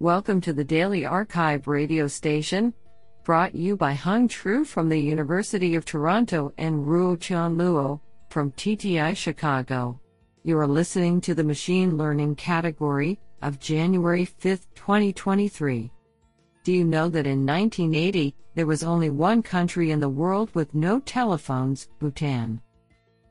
Welcome to the Daily arXiv radio station, brought you by Hung Tru from the University of Toronto and Ruo Chan Luo from TTI Chicago. You are listening to the Machine Learning category of January 5, 2023. Do you know that in 1980, there was only one country in the world with no telephones, Bhutan?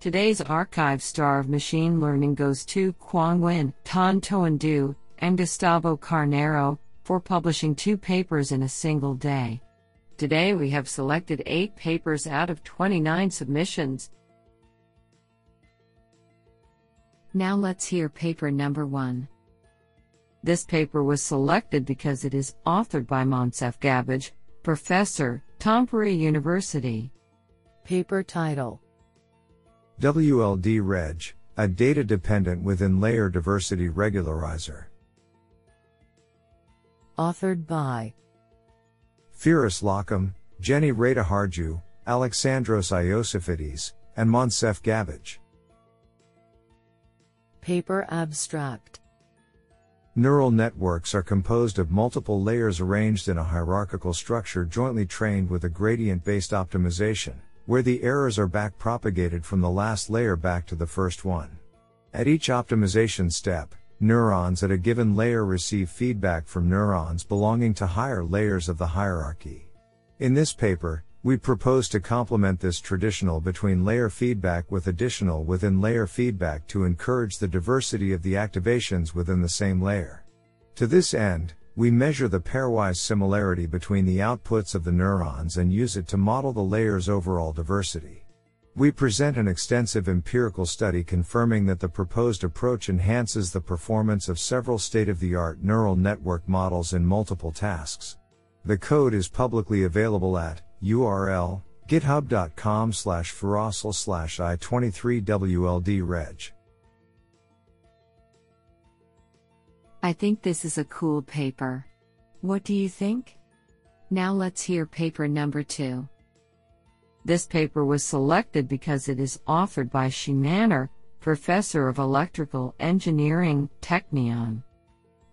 Today's arXiv star of machine learning goes to Nguyen, Tan Toan Du, and Gustavo Carneiro for publishing two papers in a single day. Today we have selected eight papers out of 29 submissions. Now let's hear paper number one. This paper was selected because it is authored by Moncef Gabbouj, professor, Tampere University. Paper title WLD Reg, a data dependent within layer diversity regularizer. Authored by Firas Laakom, Jenni Raitoharju, Alexandros Iosifidis, and Moncef Gabbouj. Paper Abstract Neural networks are composed of multiple layers arranged in a hierarchical structure jointly trained with a gradient based optimization where the errors are backpropagated from the last layer back to the first one. At each optimization step, neurons at a given layer receive feedback from neurons belonging to higher layers of the hierarchy. In this paper, we propose to complement this traditional between layer feedback with additional within layer feedback to encourage the diversity of the activations within the same layer. To this end, we measure the pairwise similarity between the outputs of the neurons and use it to model the layer's overall diversity. We present an extensive empirical study confirming that the proposed approach enhances the performance of several state of the art neural network models in multiple tasks. The code is publicly available at URL github.com slash furosl slash i23wldreg. I think this is a cool paper. What do you think? Now let's hear paper number two. This paper was selected because it is authored by Shie Mannor, Professor of Electrical Engineering, Technion.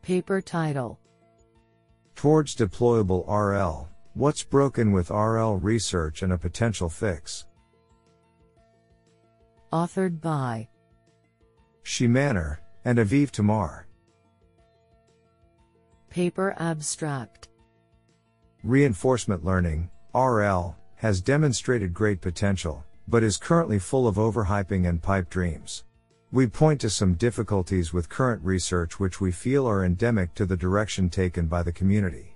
Paper title Towards Deployable RL What's Broken with RL Research and a Potential Fix. Authored by Shie Mannor and Aviv Tamar. Paper Abstract Reinforcement learning, RL, has demonstrated great potential, but is currently full of overhyping and pipe dreams. We point to some difficulties with current research which we feel are endemic to the direction taken by the community.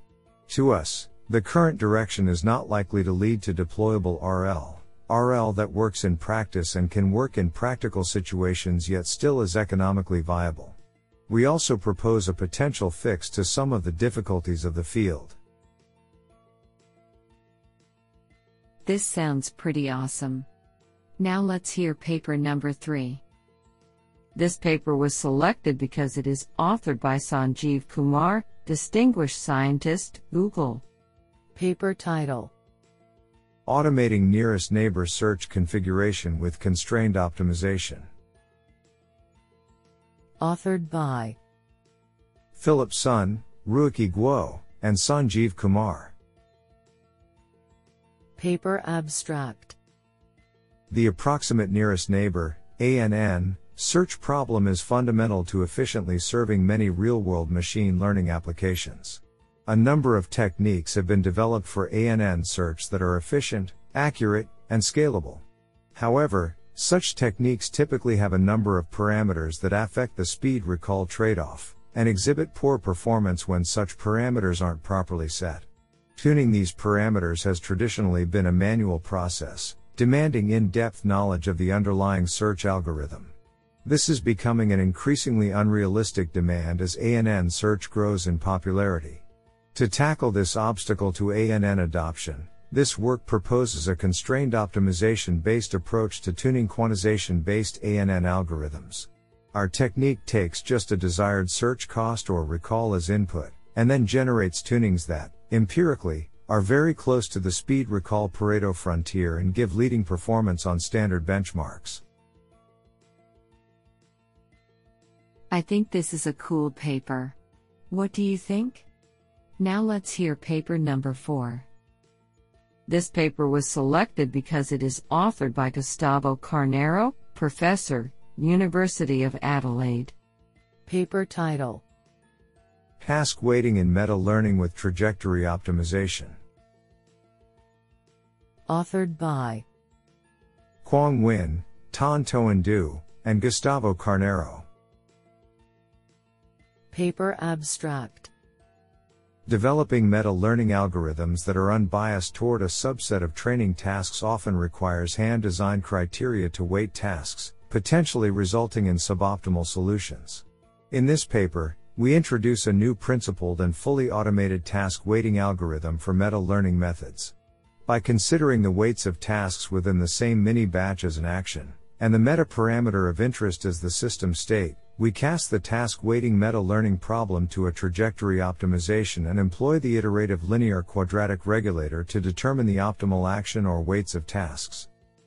To us, the current direction is not likely to lead to deployable RL, RL that works in practice and can work in practical situations yet still is economically viable. We also propose a potential fix to some of the difficulties of the field. This sounds pretty awesome. Now let's hear paper number 3. This paper was selected because it is authored by Sanjiv Kumar, Distinguished Scientist, Google. Paper title Automating Nearest Neighbor Search Configuration with Constrained Optimization authored by Philip Sun, Ruiqi Guo, and Sanjiv Kumar. Paper Abstract The approximate nearest neighbor, ANN, search problem is fundamental to efficiently serving many real world machine learning applications. A number of techniques have been developed for ANN search that are efficient, accurate, and scalable. However, such techniques typically have a number of parameters that affect the speed recall trade-off, and exhibit poor performance when such parameters aren't properly set. Tuning these parameters has traditionally been a manual process, demanding in-depth knowledge of the underlying search algorithm. This is becoming an increasingly unrealistic demand as ANN search grows in popularity. To tackle this obstacle to ANN adoption, this work proposes a constrained optimization based approach to tuning quantization based ANN algorithms. Our technique takes just a desired search cost or recall as input, and then generates tunings that, empirically, are very close to the speed recall Pareto frontier and give leading performance on standard benchmarks. I think this is a cool paper. What do you think? Now let's hear paper number 4. This paper was selected because it is authored by Gustavo Carneiro, professor, University of Adelaide. Paper title Task Weighting in Meta Learning with Trajectory Optimization. Authored by Quang Nguyen, Tan Toan Du, and Gustavo Carneiro. Paper Abstract Developing meta learning algorithms that are unbiased toward a subset of training tasks often requires hand designed criteria to weight tasks, potentially resulting in suboptimal solutions. In this paper, we introduce a new principled and fully automated task weighting algorithm for meta learning methods. By considering the weights of tasks within the same mini batch as an action, and the meta parameter of interest as the system state, we cast the task weighting meta learning problem to a trajectory optimization and employ the iterative linear quadratic regulator to determine the optimal action or weights of tasks.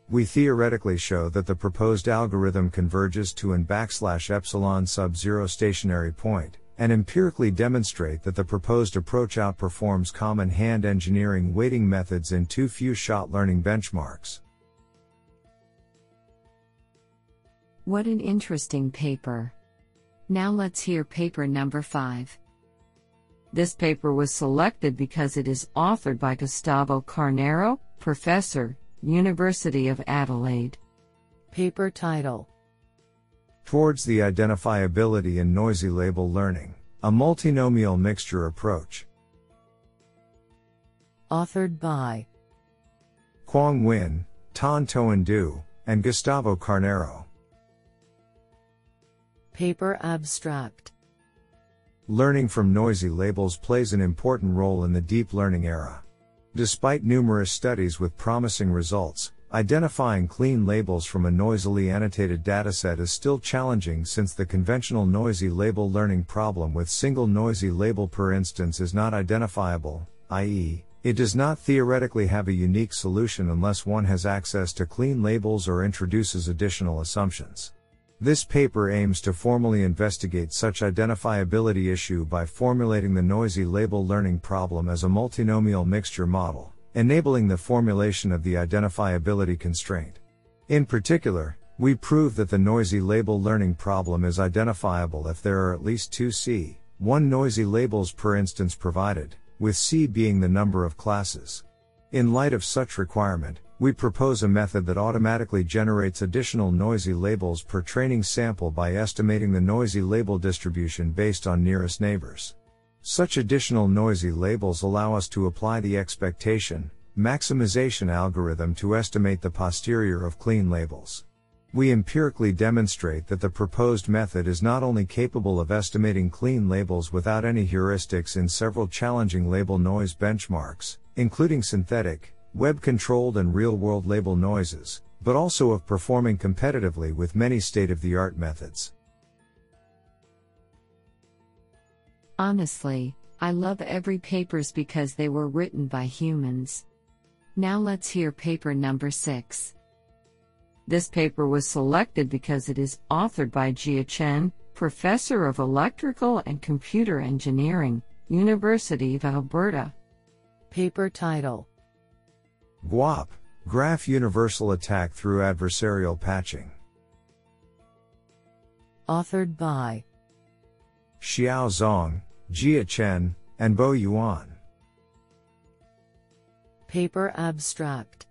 We theoretically show that the proposed algorithm converges to an backslash epsilon sub zero stationary point, and empirically demonstrate that the proposed approach outperforms common hand engineering weighting methods in two few shot learning benchmarks. What an interesting paper! Now let's hear paper number 5. This paper was selected because it is authored by Gustavo Carneiro, professor, University of Adelaide. Paper title Towards the Identifiability in Noisy Label Learning, a Multinomial Mixture Approach. Authored by Quang Nguyen, Tan Toan Du, and Gustavo Carneiro. Paper Abstract Learning from noisy labels plays an important role in the deep learning era. Despite numerous studies with promising results, identifying clean labels from a noisily annotated dataset is still challenging since the conventional noisy label learning problem with single noisy label per instance is not identifiable, i.e., it does not theoretically have a unique solution unless one has access to clean labels or introduces additional assumptions. This paper aims to formally investigate such identifiability issue by formulating the noisy label learning problem as a multinomial mixture model, enabling the formulation of the identifiability constraint. In particular, we prove that the noisy label learning problem is identifiable if there are at least two C, one noisy labels per instance provided, with C being the number of classes. In light of such requirement, we propose a method that automatically generates additional noisy labels per training sample by estimating the noisy label distribution based on nearest neighbors. Such additional noisy labels allow us to apply the expectation, maximization algorithm to estimate the posterior of clean labels. We empirically demonstrate that the proposed method is not only capable of estimating clean labels without any heuristics in several challenging label noise benchmarks, including synthetic, web controlled and real world label noises, but also of performing competitively with many state of the art methods. Honestly, I love every papers because they were written by humans. Now let's hear paper number 6. This paper was selected because it is authored by Jia Chen, professor of electrical and computer engineering, University of Alberta. Paper title GUAP Graph Universal Attack Through Adversarial Patching. Authored by Xiao Zhang, Jia Chen, and Bo Yuan. Paper Abstract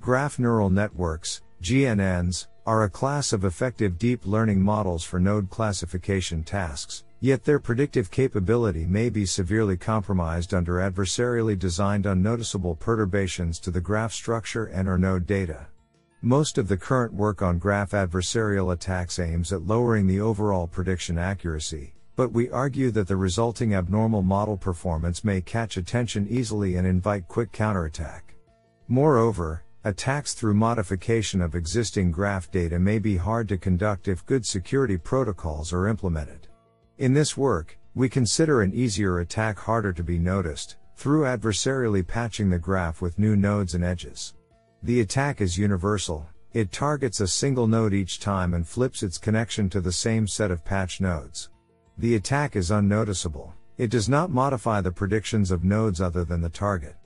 Graph neural networks, GNNs, are a class of effective deep learning models for node classification tasks, Yet their predictive capability may be severely compromised under adversarially designed unnoticeable perturbations to the graph structure and or node data. Most of the current work on graph adversarial attacks aims at lowering the overall prediction accuracy, but we argue that the resulting abnormal model performance may catch attention easily and invite quick counterattack. Moreover, attacks through modification of existing graph data may be hard to conduct if good security protocols are implemented. In this work, we consider an easier attack harder to be noticed, through adversarially patching the graph with new nodes and edges. The attack is universal, it targets a single node each time and flips its connection to the same set of patch nodes. The attack is unnoticeable, It does not modify the predictions of nodes other than the target.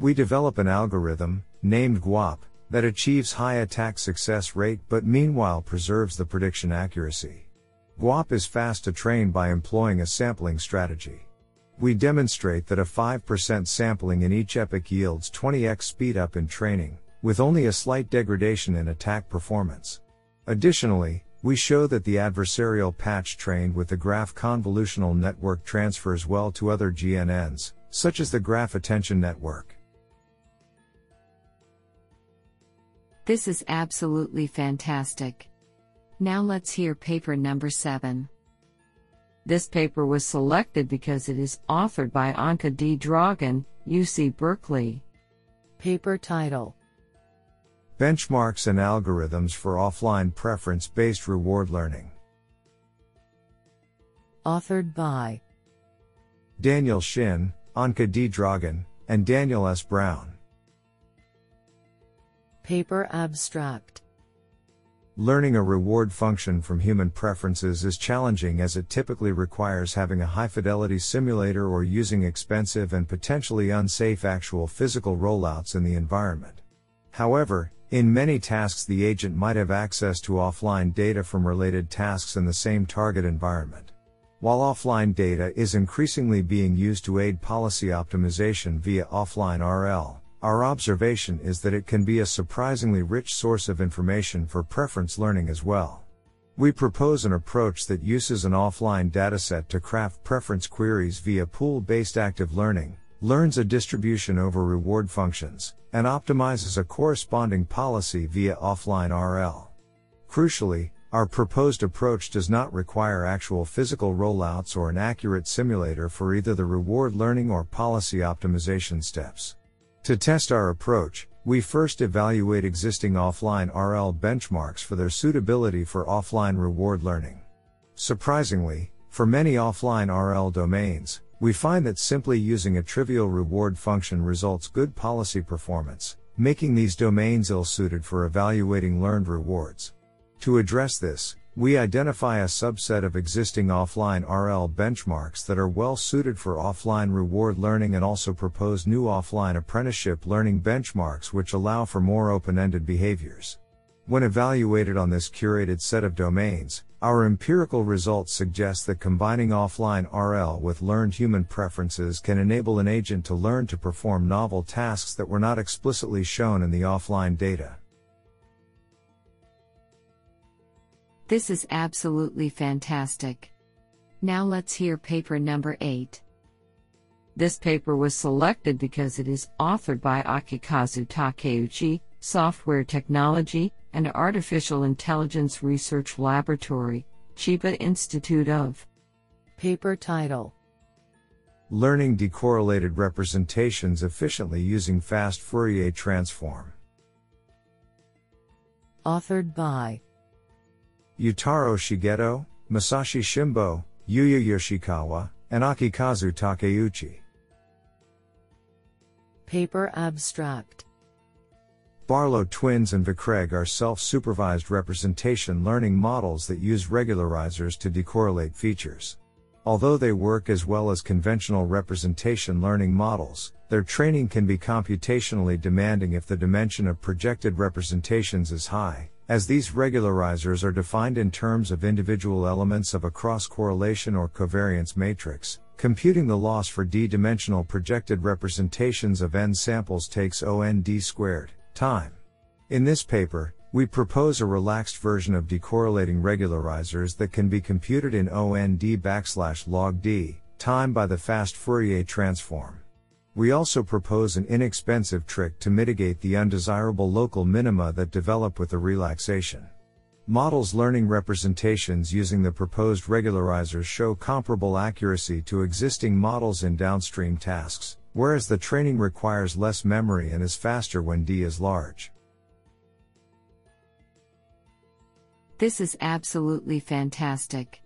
We develop an algorithm, named GUAP, that achieves high attack success rate but meanwhile preserves the prediction accuracy. GUAP is fast to train by employing a sampling strategy. We demonstrate that a 5% sampling in each epoch yields 20x speed up in training, with only a slight degradation in attack performance. Additionally, we show that the adversarial patch trained with the graph convolutional network transfers well to other GNNs, such as the graph attention network. This is absolutely fantastic. Now let's hear paper number 7. This paper was selected because it is authored by Anca D. Dragan, UC Berkeley. Paper title Benchmarks and Algorithms for Offline Preference Based Reward Learning. Authored by Daniel Shin, Anca D. Dragan, and Daniel S. Brown. Paper Abstract Learning a reward function from human preferences is challenging as it typically requires having a high fidelity simulator or using expensive and potentially unsafe actual physical rollouts in the environment. However, in many tasks, the agent might have access to offline data from related tasks in the same target environment. While offline data is increasingly being used to aid policy optimization via offline RL, our observation is that it can be a surprisingly rich source of information for preference learning as well. We propose an approach that uses an offline dataset to craft preference queries via pool based active learning, learns a distribution over reward functions, and optimizes a corresponding policy via offline RL. Crucially, our proposed approach does not require actual physical rollouts or an accurate simulator for either the reward learning or policy optimization steps. To test our approach, we first evaluate existing offline RL benchmarks for their suitability for offline reward learning. Surprisingly, for many offline RL domains, we find that simply using a trivial reward function results good policy performance, making these domains ill suited for evaluating learned rewards. To address this, we identify a subset of existing offline RL benchmarks that are well suited for offline reward learning and also propose new offline apprenticeship learning benchmarks which allow for more open ended behaviors. When evaluated on this curated set of domains, our empirical results suggest that combining offline RL with learned human preferences can enable an agent to learn to perform novel tasks that were not explicitly shown in the offline data. This is absolutely fantastic. Now let's hear paper number 8. This paper was selected because it is authored by Akikazu Takeuchi, Software Technology and Artificial Intelligence Research Laboratory, Chiba Institute of. Paper title Learning decorrelated representations efficiently using fast Fourier transform. Authored by Yutaro Shigeto, Masashi Shimbo, Yuya Yoshikawa, and Akikazu Takeuchi. Paper Abstract Barlow twins and VICReg are self-supervised representation learning models that use regularizers to decorrelate features. Although they work as well as conventional representation learning models, their training can be computationally demanding if the dimension of projected representations is high, as these regularizers are defined in terms of individual elements of a cross correlation or covariance matrix, computing the loss for d-dimensional projected representations of n samples takes OND squared, time. In this paper, we propose a relaxed version of decorrelating regularizers that can be computed in OND backslash log d, time by the fast Fourier transform. We also propose an inexpensive trick to mitigate the undesirable local minima that develop with the relaxation. Models learning representations using the proposed regularizers show comparable accuracy to existing models in downstream tasks, whereas the training requires less memory and is faster when D is large. This is absolutely fantastic.